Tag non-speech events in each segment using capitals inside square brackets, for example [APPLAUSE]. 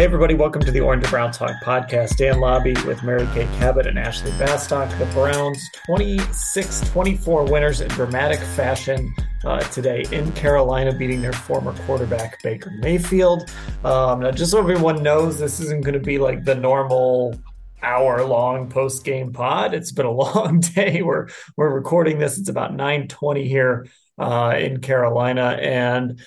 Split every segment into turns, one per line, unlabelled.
Hey, everybody, welcome to the Orange and Brown Talk podcast. Dan Lobby with Mary Kay Cabot and Ashley Bastock. The Browns 26 24 winners in dramatic fashion uh, today in Carolina, beating their former quarterback, Baker Mayfield. Um, now, just so everyone knows, this isn't going to be like the normal hour long post game pod. It's been a [LAUGHS] long day. We're, we're recording this, it's about 9 20 here uh, in Carolina. And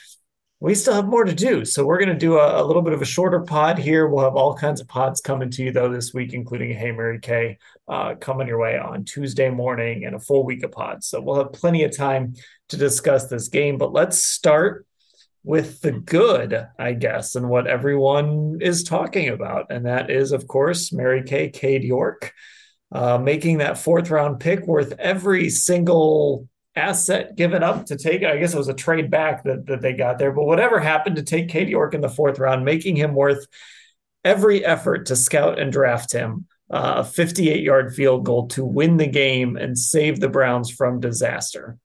we still have more to do. So we're going to do a, a, little bit of a shorter pod here. We'll have all kinds of pods coming to you though this week, including Hey Mary Kay uh, coming your way on Tuesday morning and a full week of pods. So we'll have plenty of time to discuss this game. But let's start with the good, I guess, and what everyone is talking about, and that is, of course, Mary Kay Cade York. Uh, making that fourth round pick worth every single asset given up to take I guess it was a trade back that, that they got there, but whatever happened to take Cade York in the fourth round, making him worth every effort to scout and draft him. Uh, a 58 yard field goal to win the game and save the Browns from disaster.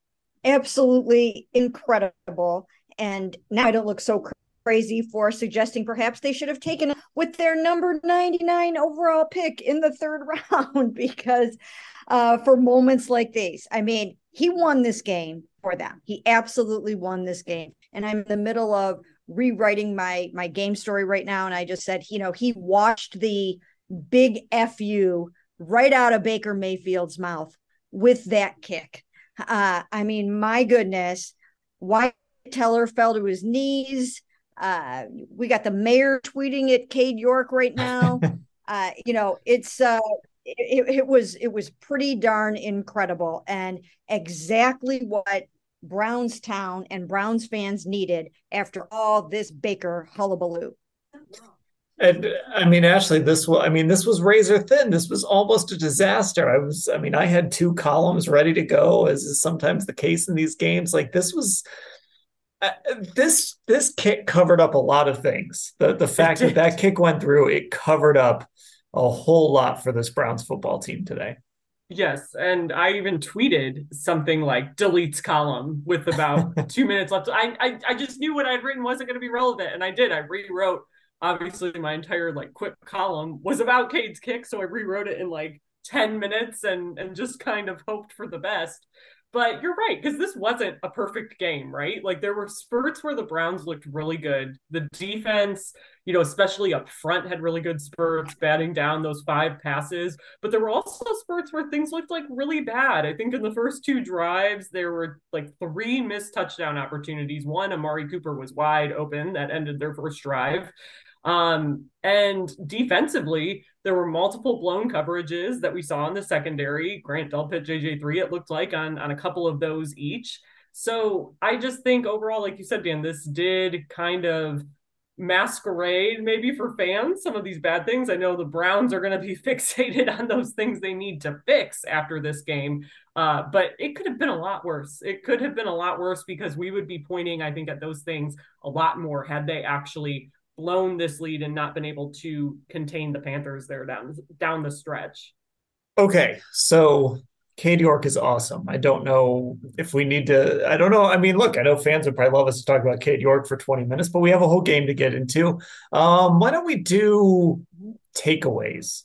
Absolutely incredible. And now I don't look so crazy for suggesting perhaps they should have taken with their number 99 overall pick in the third [LAUGHS] round because uh, for moments like these, I mean, he won this game for them. He absolutely won this game. And I'm in the middle of rewriting my my game story right now. And I just said, you know, he watched the big fu right out of Baker Mayfield's mouth with that kick. Uh, I mean, my goodness, Wyatt Teller fell to his knees. Uh, we got the mayor tweeting at Cade York right now. [LAUGHS] uh, you know, it's uh, it, it was it was pretty darn incredible and exactly what Brownstown and Browns fans needed after all this Baker hullabaloo.
And I mean, Ashley, this was, I mean, this was razor thin. This was almost a disaster. I was, I mean, I had two columns ready to go, as is sometimes the case in these games. Like this was, uh, this, this kick covered up a lot of things. The, the fact that that kick went through, it covered up a whole lot for this Browns football team today.
Yes, and I even tweeted something like deletes column with about [LAUGHS] two minutes left. I, I I just knew what I'd written wasn't going to be relevant, and I did. I rewrote. Obviously, my entire like quick column was about Cade's kick, so I rewrote it in like ten minutes and and just kind of hoped for the best. But you're right, because this wasn't a perfect game, right? Like there were spurts where the Browns looked really good. The defense, you know, especially up front, had really good spurts, batting down those five passes. But there were also spurts where things looked like really bad. I think in the first two drives, there were like three missed touchdown opportunities. One, Amari Cooper was wide open that ended their first drive. Um, and defensively, there were multiple blown coverages that we saw in the secondary. Grant Delpit, JJ3, it looked like on, on a couple of those each. So I just think overall, like you said, Dan, this did kind of masquerade maybe for fans some of these bad things. I know the Browns are going to be [LAUGHS] fixated on those things they need to fix after this game, uh, but it could have been a lot worse. It could have been a lot worse because we would be pointing, I think, at those things a lot more had they actually blown this lead and not been able to contain the Panthers there down down the stretch.
Okay, so Cade York is awesome. I don't know if we need to. I don't know. I mean, look, I know fans would probably love us to talk about Cade York for 20 minutes, but we have a whole game to get into. Um, why don't we do takeaways?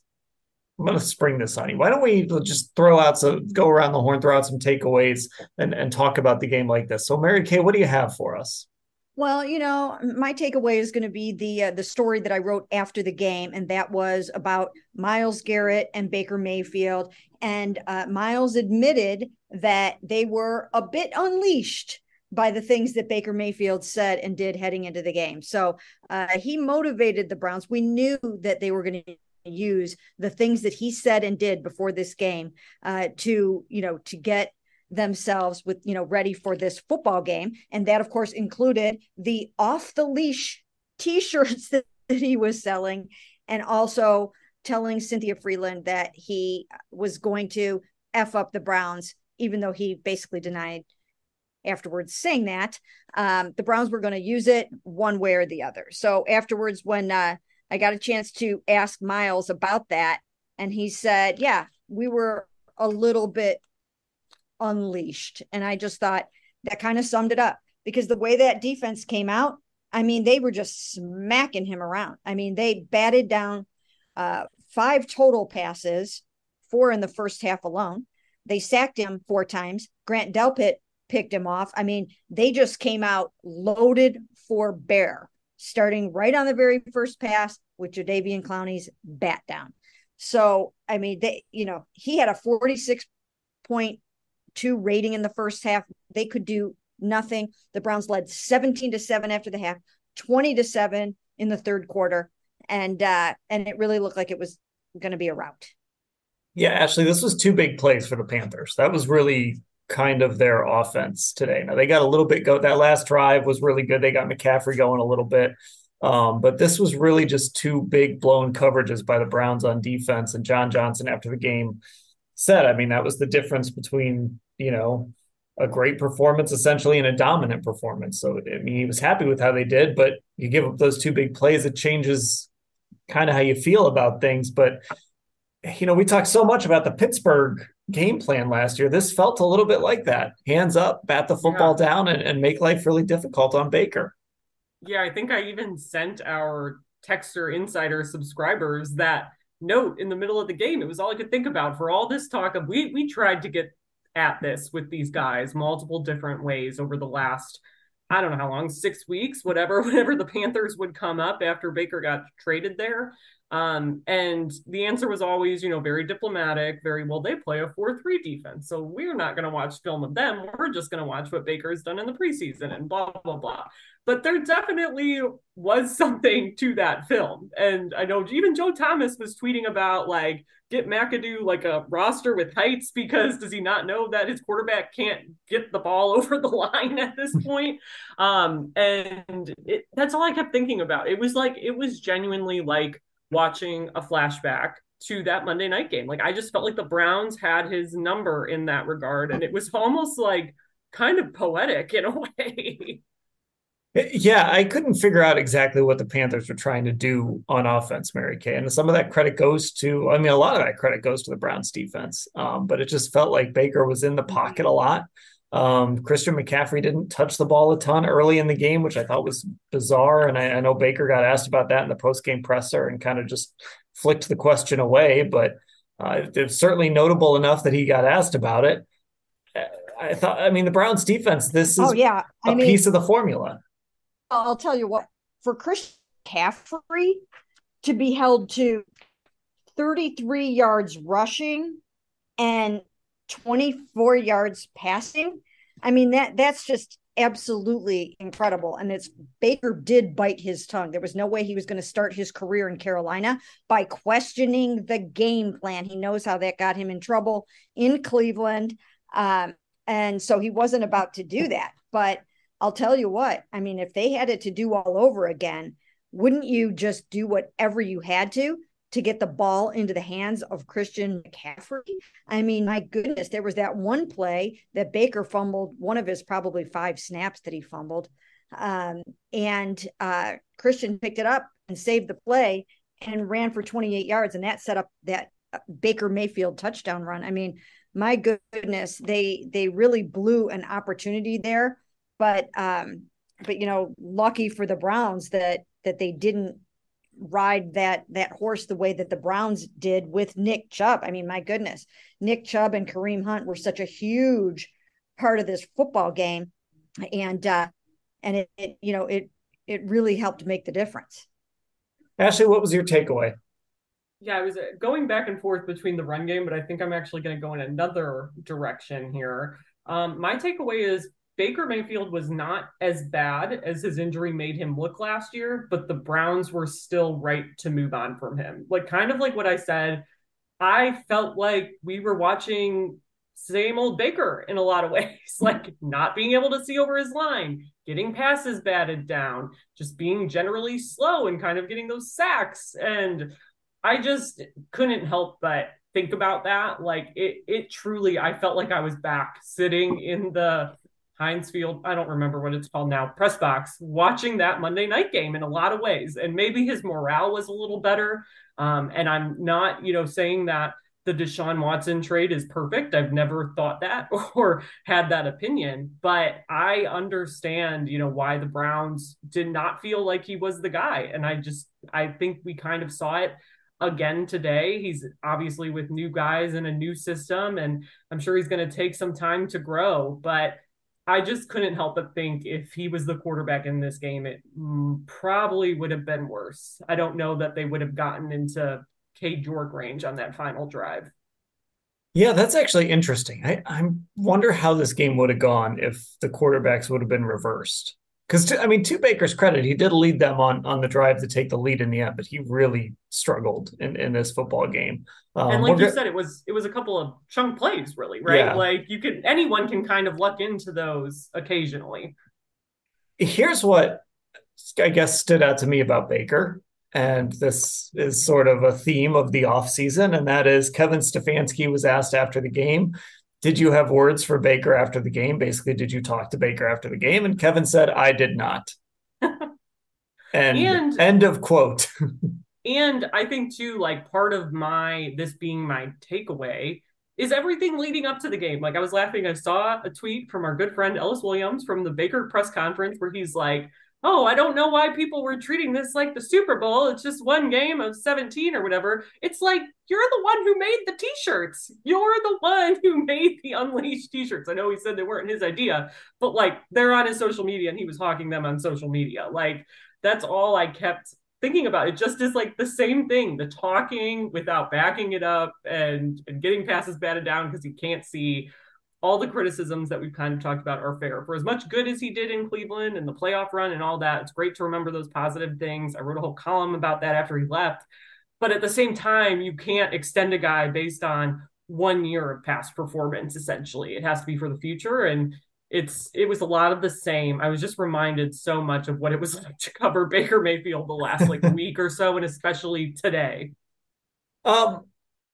I'm going to spring this on you. Why don't we just throw out some, go around the horn, throw out some takeaways, and and talk about the game like this. So, Mary Kay, what do you have for us?
Well, you know, my takeaway is going to be the uh, the story that I wrote after the game, and that was about Myles Garrett and Baker Mayfield. And uh, Myles admitted that they were a bit unleashed by the things that Baker Mayfield said and did heading into the game. So uh, he motivated the Browns. We knew that they were going to use the things that he said and did before this game uh, to, you know, to get themselves with you know ready for this football game. And that of course included the off the leash t-shirts that, [LAUGHS] that he was selling and also telling cynthia Frelund that he was going to f up the browns even though he basically denied afterwards saying that. Um, the browns were going to use it one way or the other. So afterwards when uh, i got a chance to ask Myles about that and he said yeah we were a little bit unleashed. And I just thought that kind of summed it up because the way that defense came out, I mean, they were just smacking him around. I mean, they batted down uh, five total passes, four in the first half alone. They sacked him four times. Grant Delpit picked him off. I mean, they just came out loaded for bear, starting right on the very first pass with Jadeveon Clowney's bat down. So, I mean, they, you know, he had a 46 point two rating in the first half. They could do nothing. The Browns led 17 to 7 after the half, 20 to 7 in the third quarter. And uh and it really looked like it was to be a rout.
Yeah, actually this was two big plays for the Panthers. That was really kind of their offense today. Now they got a little bit go that last drive was really good. They got McCaffrey going a little bit. Um, but this was really just two big blown coverages by the Browns on defense. And John Johnson after the game said, I mean, that was the difference between you know, a great performance essentially and a dominant performance. So I mean, he was happy with how they did, but you give up those two big plays, it changes kind of how you feel about things. But you know, we talked so much about the Pittsburgh game plan last year. This felt a little bit like that. Hands up, bat the football yeah. down, and, and make life really difficult on Baker.
Yeah, I think I even sent our Texter Insider subscribers that note in the middle of the game. It was all I could think about for all this talk of we we tried to get at this with these guys multiple different ways over the last I don't know how long, six weeks, whatever, [LAUGHS] whenever the Panthers would come up after Baker got traded there. Um, and the answer was always, you know, very diplomatic, very well, they play a 4 3 defense. So we're not going to watch film of them. We're just going to watch what Baker's done in the preseason and blah, blah, blah. But there definitely was [LAUGHS] something to that film. And I know even Joe Thomas was tweeting about like, get McAdoo like a roster with heights because does he not know that his quarterback can't get the ball [LAUGHS] over the line at this [LAUGHS] point? Um, and it, that's all I kept thinking about. It was like, it was genuinely like, watching a flashback to that Monday night game. Like I just felt like the Browns had his number in that regard. And it was [LAUGHS] almost like kind of poetic in a [LAUGHS] way.
Yeah, I couldn't figure out exactly what the Panthers were trying to do on offense, Mary Kay. And some of that credit goes to, I mean, a lot of that credit goes to the Browns defense. Um, but it just felt like Baker was in the pocket a lot. Um, Christian McCaffrey didn't touch the ball a ton early in the game, which I thought was bizarre. And I, I know Baker got asked about that in the post game presser and kind of just flicked the question away. But uh, it's certainly notable enough that he got asked about it. I thought, I mean, the Browns defense, this is oh, yeah. I a mean, piece of the formula.
I'll tell you what, for Christian McCaffrey to be held to 33 yards rushing and 24 yards passing. I mean that that's just absolutely incredible and it's Baker did bite his tongue. There was no way he was going to start his career in Carolina by questioning the game plan. He knows how that got him in trouble in Cleveland. Um, and so he wasn't about to do that. But I'll tell you what, I mean, if they had it to do all over again, wouldn't you just do whatever you had to to get the ball into the hands of Christian McCaffrey. I mean, my goodness, there was that one play that Baker fumbled, one of his probably five snaps that he fumbled. Um, and uh, Christian picked it up and saved the play and ran for 28 yards. And that set up that uh, Baker Mayfield touchdown run. I mean, my goodness, they they really blew an opportunity there. But um, but you know, lucky for the Browns that that they didn't ride that that horse the way that the Browns did with Nick Chubb. I mean, my goodness, Nick Chubb and Kareem Hunt were such a huge part of this football game, and uh, and it, it you know it it really helped make the difference.
Ashley, what was your takeaway?
Yeah, I was uh, going back and forth between the run game, but I think I'm actually going to go in another direction here. Um, my takeaway is Baker Mayfield was not as bad as his injury made him look last year, but the Browns were still right to move on from him. Like, kind of like what I said, I felt like we were watching same old Baker in a lot of [LAUGHS] ways, like not being able to see over his line, getting passes batted down, just being generally slow and kind of getting those sacks. And I just couldn't help but think about that. Like it, it truly, I felt like I was back sitting in the Heinz Field, I don't remember what it's called now, press box, watching that Monday night game in a lot of ways. And maybe his morale was a little better. Um, and I'm not, you know, saying that the Deshaun Watson trade is perfect. I've never thought that [LAUGHS] or had that opinion, but I understand, you know, why the Browns did not feel like he was the guy. And I just, I think we kind of saw it again today. He's obviously with new guys in a new system, and I'm sure he's going to take some time to grow, but I just couldn't help but think if he was the quarterback in this game, it probably would have been worse. I don't know that they would have gotten into Cade York range on that final drive.
Yeah, that's actually interesting. I, I wonder how this game would have gone if the quarterbacks would have been reversed. Because I mean, to Baker's credit, he did lead them on on the drive to take the lead in the end, but he really struggled in, in this football game.
Um, and like you said, it was it was a couple of chunk plays, really, right? Yeah. Like you can anyone can kind of luck into those occasionally.
Here's what I guess stood out to me about Baker, and this is sort of a theme of the offseason, and that is Kevin Stefanski was asked after the game did you have words for Baker after the game? Basically, did you talk to Baker after the game? And Kevin said, I did not. [LAUGHS] and, and end of quote. [LAUGHS]
and I think too, like part of my this being my takeaway is everything leading up to the game. Like I was laughing, I saw a tweet from our good friend Ellis Williams from the Baker press conference where he's like, oh, I don't know why people were treating this like the Super Bowl. It's just one game of 17 or whatever. It's like, you're the one who made the t shirts. You're the one who [LAUGHS] made the Unleashed t shirts. I know he said they weren't his idea, but like they're on his social media and he was hawking them on social media. Like, that's all I kept thinking about. It just is like the same thing the talking without backing it up and, and getting passes batted down because you can't see all the criticisms that we've kind of talked about are fair. For as much good as he did in Cleveland and the playoff run and all that, it's great to remember those positive things. I wrote a whole column about that after he left. But at the same time, you can't extend a guy based on one year of past performance, essentially. It has to be for the future. And it's it was a lot of the same. I was just reminded so much of what it was [LAUGHS] like to cover Baker Mayfield the last like [LAUGHS] week or so, and especially today.
Um,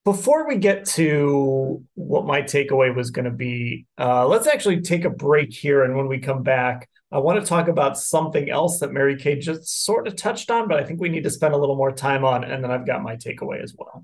before we get to what my takeaway was going to be, uh, let's actually take a break here. And when we come back, I want to talk about something else that Mary Kay just sort of touched on, but I think we need to spend a little more time on. And then I've got my takeaway as well.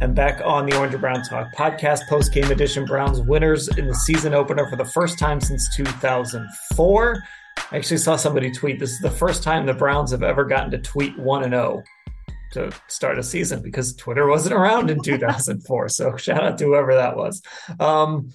and back on the Orange and Brown Talk podcast, post game edition. Browns winners in the season opener for the first time since 2004. I actually saw somebody tweet this is the first time the Browns have ever gotten to tweet 1 and 0 to start a season because Twitter wasn't around in 2004. so shout out to whoever that was. Um,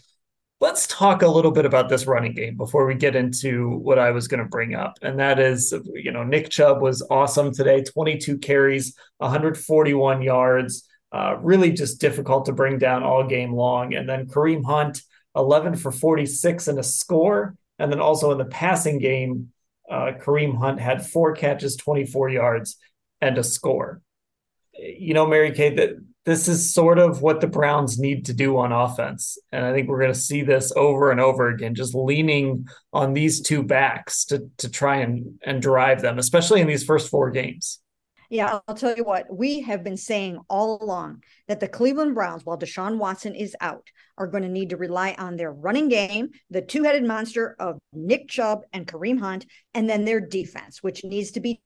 let's talk a little bit about this running game before we get into what I was going to bring up. And that is, you know, Nick Chubb was awesome today 22 carries, 141 yards. Uh, really just difficult to bring down all game long. And then Kareem Hunt, 11 for 46 and a score. And then also in the passing game, uh, Kareem Hunt had four catches, 24 yards, and a score. You know, Mary Kay, that this is sort of what the Browns need to do on offense. And I think we're going to see this over and over again, just leaning on these two backs to, to try and, and drive them, especially in these first four games.
Yeah, I'll tell you what, we have been saying all along that the Cleveland Browns, while Deshaun Watson is out, are going to need to rely on their running game, the two headed monster of Nick Chubb and Kareem Hunt, and then their defense, which needs to be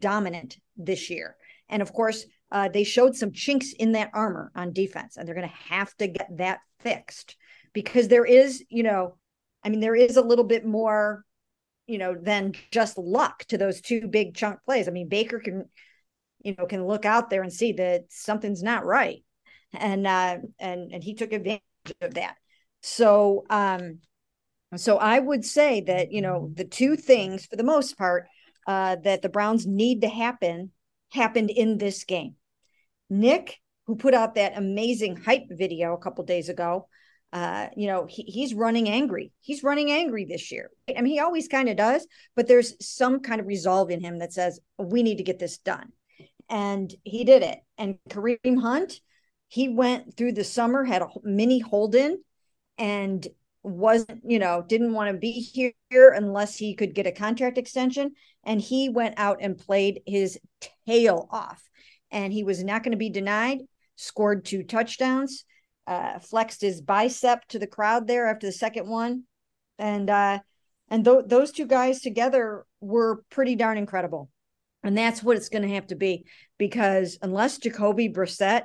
dominant this year. And of course, uh, they showed some chinks in that armor on defense, and they're going to have to get that fixed because there is, you know, I mean, there is a little bit more, you know, than just luck to those two big chunk plays. I mean, Baker can, you know, can look out there and see that something's not right, and uh, and and he took advantage of that. So, um, so I would say that you know the two things for the most part uh, that the Browns need to happen happened in this game. Nick, who put out that amazing hype video a couple days ago, uh, you know, he, he's running angry. He's running angry this year. I mean, he always kind of does, but there's some kind of resolve in him that says, we need to get this done. And he did it. And Kareem Hunt, he went through the summer, had a mini hold in, and wasn't, you know, didn't want to be here unless he could get a contract extension. And he went out and played his tail off. And he was not going to be denied, scored two touchdowns, uh, flexed his bicep to the crowd there after the second one. And, uh, and th- those two guys together were pretty darn incredible. And that's what it's going to have to be because unless Jacoby Brissett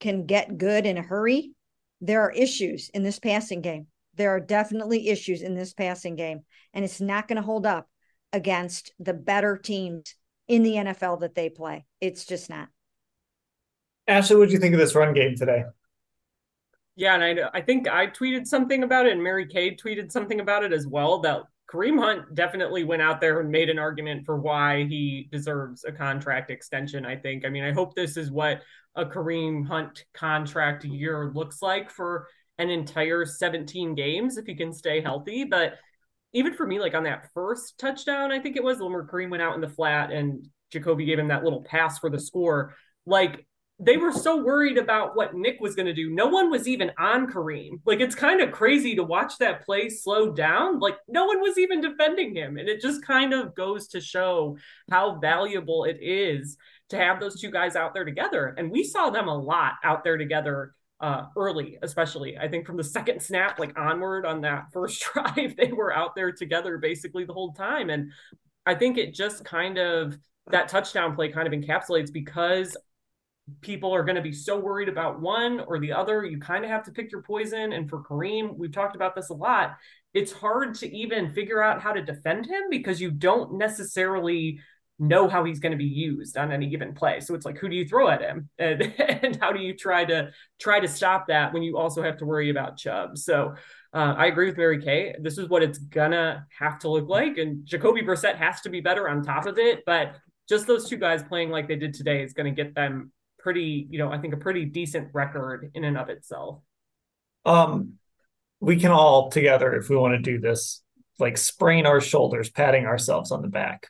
can get good in a hurry, there are issues in this passing game there are definitely issues in this passing game, and it's not going to hold up against the better teams in the NFL that they play. It's just not.
Ashley, what do you think of this run game today?
Yeah, and I I think I tweeted something about it, and Mary Kay tweeted something about it as well. That Kareem Hunt definitely went out there and made an argument for why he deserves a contract extension. I think. I mean, I hope this is what a Kareem Hunt contract year looks like for an entire 17 games if he can stay healthy. But even for me, like on that first touchdown, I think it was when Kareem went out in the flat and Jacoby gave him that little pass for the score. Like they were so worried about what Nick was going to do. No one was even on Kareem. Like it's kind of crazy to watch that play slow down. Like no one was even defending him. And it just kind of goes to show how valuable it is to have those two guys out there together. And we saw them a lot out there together uh, early, especially. I think from the second snap, like onward on that [LAUGHS] first drive, they were out there together basically the whole time. And I think it just kind of that touchdown play kind of encapsulates because people are going to be so worried about one or the other. You kind of have to pick your poison. And for Kareem, we've talked about this a lot. It's hard to even figure out how to defend him because you don't necessarily know how he's going to be used on any given play. So it's like, who do you throw at him, [LAUGHS] and, and how do you try to try to stop that when you also have to worry about Chubb? So uh, I agree with Mary Kay. This is what it's gonna have to look like, and Jacoby Brissett has to be better on top of it. But just those two guys playing like they did today is going to get them pretty, you know, I think a pretty decent record in and of itself.
Um, we can all together, if we want to do this, like sprain our shoulders, patting ourselves on the back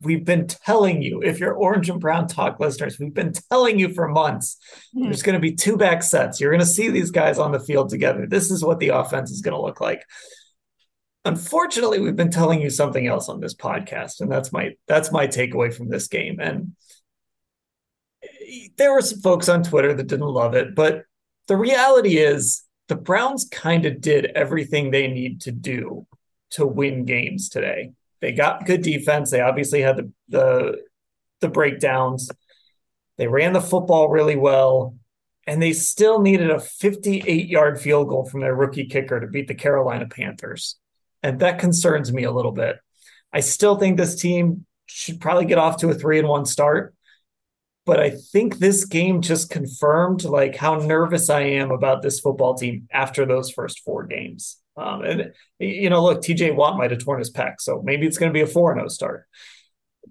we've been telling you, if you're Orange and Brown Talk listeners, we've been telling you for months mm-hmm. there's going to be two back sets. You're going to see these guys on the field together. This is what the offense is going to look like. Unfortunately, we've been telling you something else on this podcast, and that's my that's my takeaway from this game. And there were some folks on Twitter that didn't love it, but the reality is the Browns kind of did everything they need to do to win games today. They got good defense. They obviously had the the, the breakdowns. They ran the football really well, and they still needed a 58 yard field goal from their rookie kicker to beat the Carolina Panthers. And that concerns me a little bit. I still think this team should probably get off to a three and one start. But I think this game just confirmed like how nervous I am about this football team after those first four games. Um, and you know, look, TJ Watt might have torn his pec, so maybe it's going to be a 4 0 start.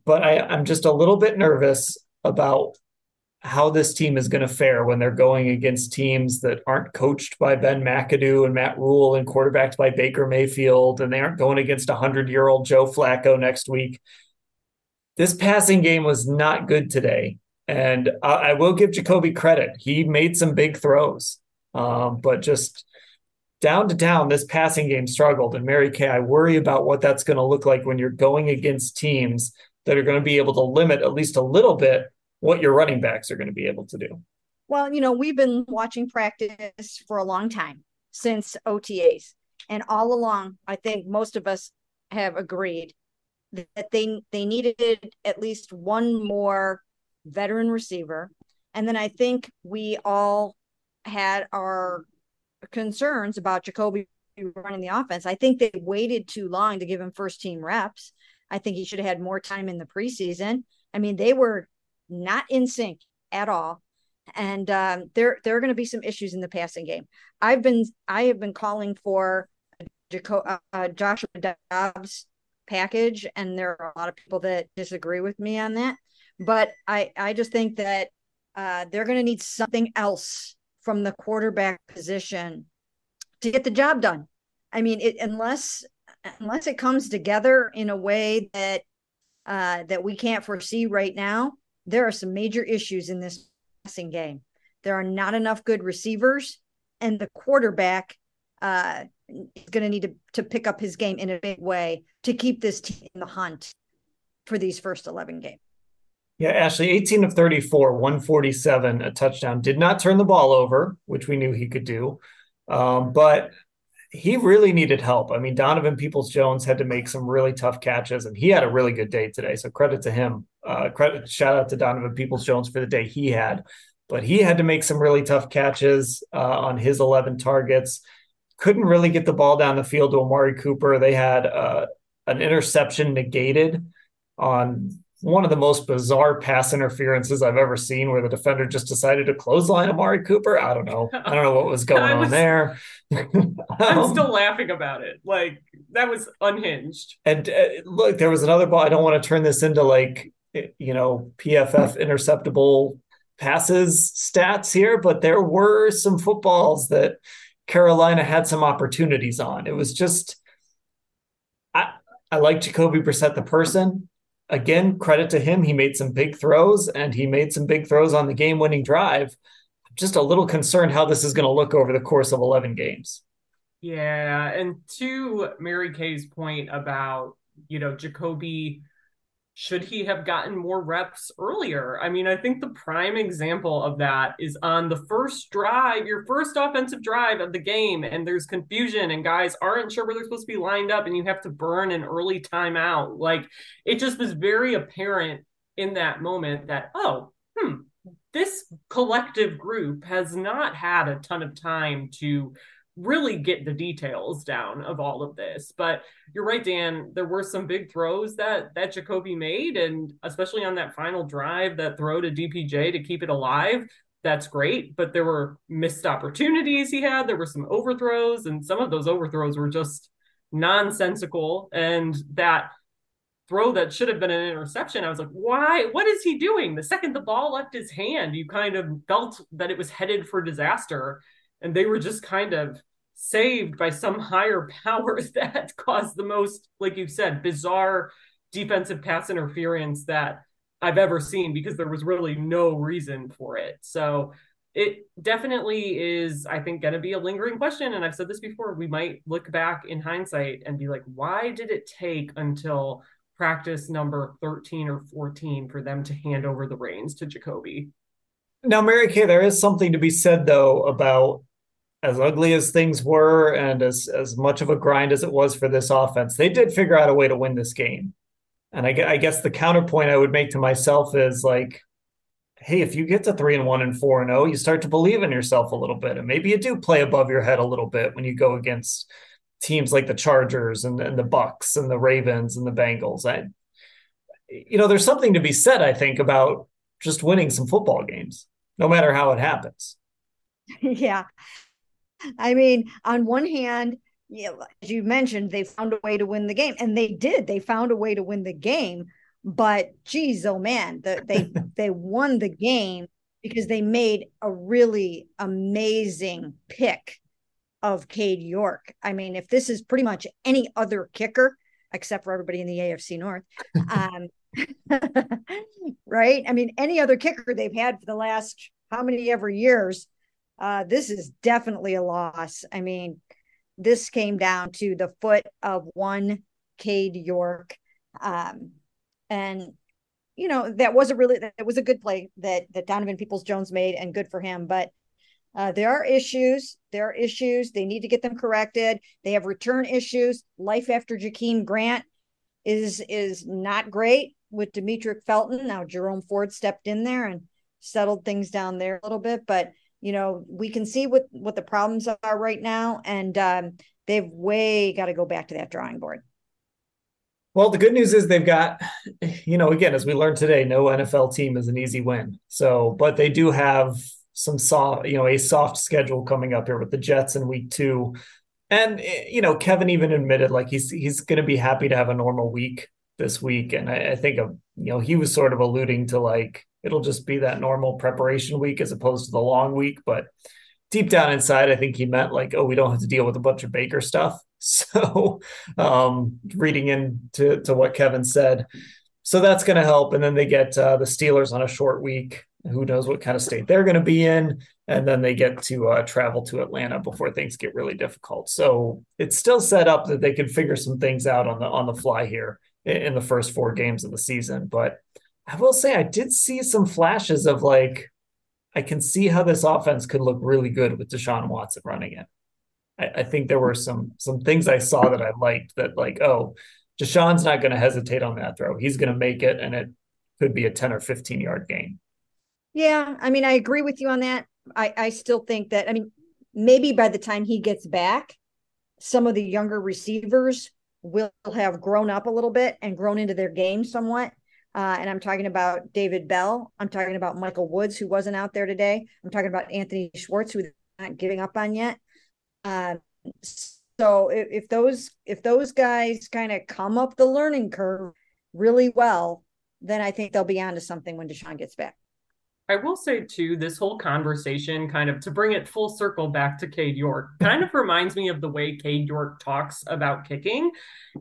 But I, I'm just a little bit nervous about how this team is going to fare when they're going against teams that aren't coached by Ben McAdoo and Matt Rhule and quarterbacked by Baker Mayfield, and they aren't going against a hundred year old Joe Flacco next week. This passing game was not good today. And I, I will give Jacoby credit. He made some big throws, um, but just down to down, this passing game struggled. And Mary Kay, I worry about what that's going to look like when you're going against teams that are going to be able to limit at least a little bit what your running backs are going to be able to do.
Well, you know, we've been watching practice for a long time since OTAs. And all along, I think most of us have agreed that they they needed at least one more veteran receiver. And then I think we all had our concerns about Jacoby running the offense. I think they waited too long to give him first team reps. I think he should have had more time in the preseason. I mean, they were not in sync at all. And um, there, there are going to be some issues in the passing game. I've been, I have been calling for Jaco- uh, Joshua Dobbs package, and there are a lot of people that disagree with me on that. But I, I just think that uh, they're going to need something else from the quarterback position to get the job done. I mean, it, unless unless it comes together in a way that uh, that we can't foresee right now, there are some major issues in this passing game. There are not enough good receivers, and the quarterback uh, is going to need to, to pick up his game in a big way to keep this team in the hunt for these first 11 games.
Yeah, Ashley, 18 of 34, 147, a touchdown. Did not turn the ball over, which we knew he could do. Um, but he really needed help. I mean, Donovan Peoples Jones had to make some really tough catches, and he had a really good day today. So credit to him. Uh, credit, shout out to Donovan Peoples Jones for the day he had. But he had to make some really tough catches uh, on his 11 targets. Couldn't really get the ball down the field to Amari Cooper. They had uh, an interception negated on one of the most bizarre pass interferences I've ever seen where the defender just decided to clothesline Amari Cooper. I don't know. I don't know what was going [LAUGHS] was, on there. [LAUGHS]
I'm um, still laughing about it. Like that was unhinged.
And uh, look, there was another ball. I don't want to turn this into like, you know, PFF interceptable passes stats here, but there were some footballs that Carolina had some opportunities on. It was just, I, I like Jacoby Brissett, the person again, credit to him. He made some big throws and he made some big throws on the game winning drive. Just a little concerned how this is going to look over the course of 11 games.
Yeah. And to Mary Kay's point about, you know, Jacoby should he have gotten more reps earlier? I mean, I think the prime example of that is on the first drive, your first offensive drive of the game, and there's confusion, and guys aren't sure where they're supposed to be lined up, and you have to burn an early timeout. Like, it just was very apparent in that moment that, oh, hmm, this collective group has not had a ton of time to really get the details down of all of this. But you're right, Dan. There were some big throws that that Jacoby made, and especially on that final drive, that throw to DPJ to keep it alive. That's great, but there were missed opportunities he had. There were some overthrows, and some of those overthrows were just nonsensical. And that throw that should have been an interception, I was like, why? What is he doing? The second the ball left his hand, you kind of felt that it was headed for disaster and they were just kind of saved by some higher [LAUGHS] powers that caused the most, like you said, bizarre defensive pass interference that I've ever seen because there was really no reason for it. So it definitely is, I think, going to be a lingering question. And I've said this before. We might look back in hindsight and be like, why did it take until practice number 13 or 14 for them to hand over the reins to Jacoby?
Now, Mary Kay, there is something to be said, though, about as ugly as things were and as as much of a grind as it was for this offense, they did figure out a way to win this game. And I, I guess the counterpoint I would make to myself is like, hey, if you get to three and one and four and oh, you start to believe in yourself a little bit, and maybe you do play above your head a little bit when you go against teams like the Chargers and, and the Bucks and the Ravens and the Bengals. I, you know, there's something to be said, I think, about just winning some football games, no matter how it happens. [LAUGHS]
Yeah. I mean, on one hand, yeah, as you mentioned, they found a way to win the game, and they did. They found a way to win the game. But geez, oh man, the, they [LAUGHS] they won the game because they made a really amazing pick of Cade York. I mean, if this is pretty much any other kicker, except for everybody in the AFC North. [LAUGHS] Um, [LAUGHS] right? I mean, any other kicker they've had for the last how many ever years, uh, this is definitely a loss. I mean, this came down to the foot of one Cade York. Um, and you know, that was a really that was a good play that that Donovan Peoples Jones made and good for him. But uh, there are issues. There are issues. They need to get them corrected. They have return issues. Life after Jakeem Grant is is not great with Demetric Felton. Now Jerome Ford stepped in there and settled things down there a little bit, but you know we can see what what the problems are right now, and um, they've way got to go back to that drawing board.
Well, the good news is they've got, you know, again, as we learned today, no NFL team is an easy win. So, but they do have some soft, you know, a soft schedule coming up here with the Jets in week two. And you know, Kevin even admitted like he's he's going to be happy to have a normal week this week, and I, I think of you know he was sort of alluding to like it'll just be that normal preparation week as opposed to the long week. But deep down inside, I think he meant like, oh, we don't have to deal with a bunch of Baker stuff. [LAUGHS] So, um, reading into to what Kevin said, so that's going to help. And then they get uh, the Steelers on a short week who knows what kind of state they're going to be in and then they get to uh, travel to atlanta before things get really difficult so it's still set up that they can figure some things out on the on the fly here in, the first four games of the season. But i will say i did see some flashes of like i can see how this offense could look really good with deshaun watson running it. I, I think there were some some things i saw that i liked that like oh deshaun's not going to hesitate on that throw. He's going to make it and it could be a 10 or 15 yard gain.
Yeah, I mean, I agree with you on that. I, I still think that, I mean, maybe by the time he gets back, some of the younger receivers will have grown up a little bit and grown into their game somewhat. Uh, and I'm talking about David Bell. I'm talking about Michael Woods, who wasn't out there today. I'm talking about Anthony Schwartz, who not giving up on yet. Uh, so if, if those if those guys kind of come up the learning curve really well, then I think they'll be onto something when Deshaun gets back.
I will say too, this whole conversation kind of to bring it full circle back to Cade York kind of reminds me of the way Cade York talks about kicking.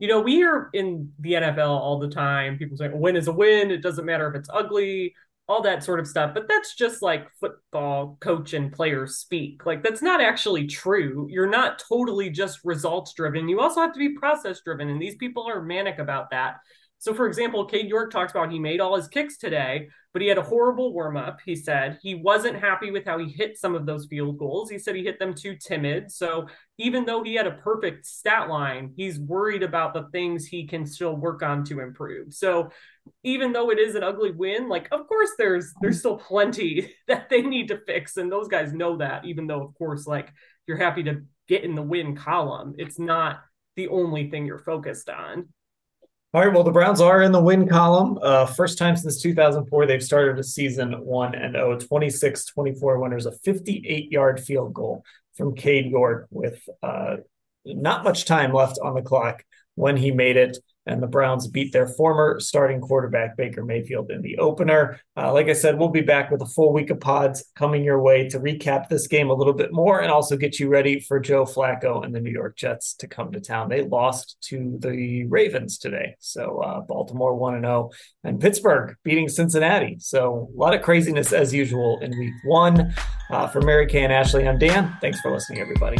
You know, we are in the NFL all the time. People say a win is a win. It doesn't matter if it's ugly, all that sort of stuff. But that's just like football coach and players speak. Like that's not actually true. You're not totally just results driven. You also have to be process driven. And these people are manic about that. So, for example, Cade York talks about he made all his kicks today, but he had a horrible warm up. He said he wasn't happy with how he hit some of those field goals. He said he hit them too timid. So, even though he had a perfect stat line, he's worried about the things he can still work on to improve. So, even though it is an ugly win, like of course there's there's still plenty [LAUGHS] that they need to fix and those guys know that even though of course like you're happy to get in the win column, it's not the only thing you're focused on.
All right. Well, the Browns are in the win column. Uh, first time since 2004, they've started a season 1 and 0, 26 24 winners, a 58 yard field goal from Cade York with uh, not much time left on the clock when he made it and the Browns beat their former starting quarterback Baker Mayfield in the opener. Uh, like I said, we'll be back with a full week of pods coming your way to recap this game a little bit more and also get you ready for Joe Flacco and the New York Jets to come to town. They lost to the Ravens today, so uh, Baltimore one and zero, oh, and Pittsburgh beating Cincinnati. So a lot of craziness as usual in Week One. Uh, for Mary Kay and Ashley, I'm Dan. Thanks for listening, everybody.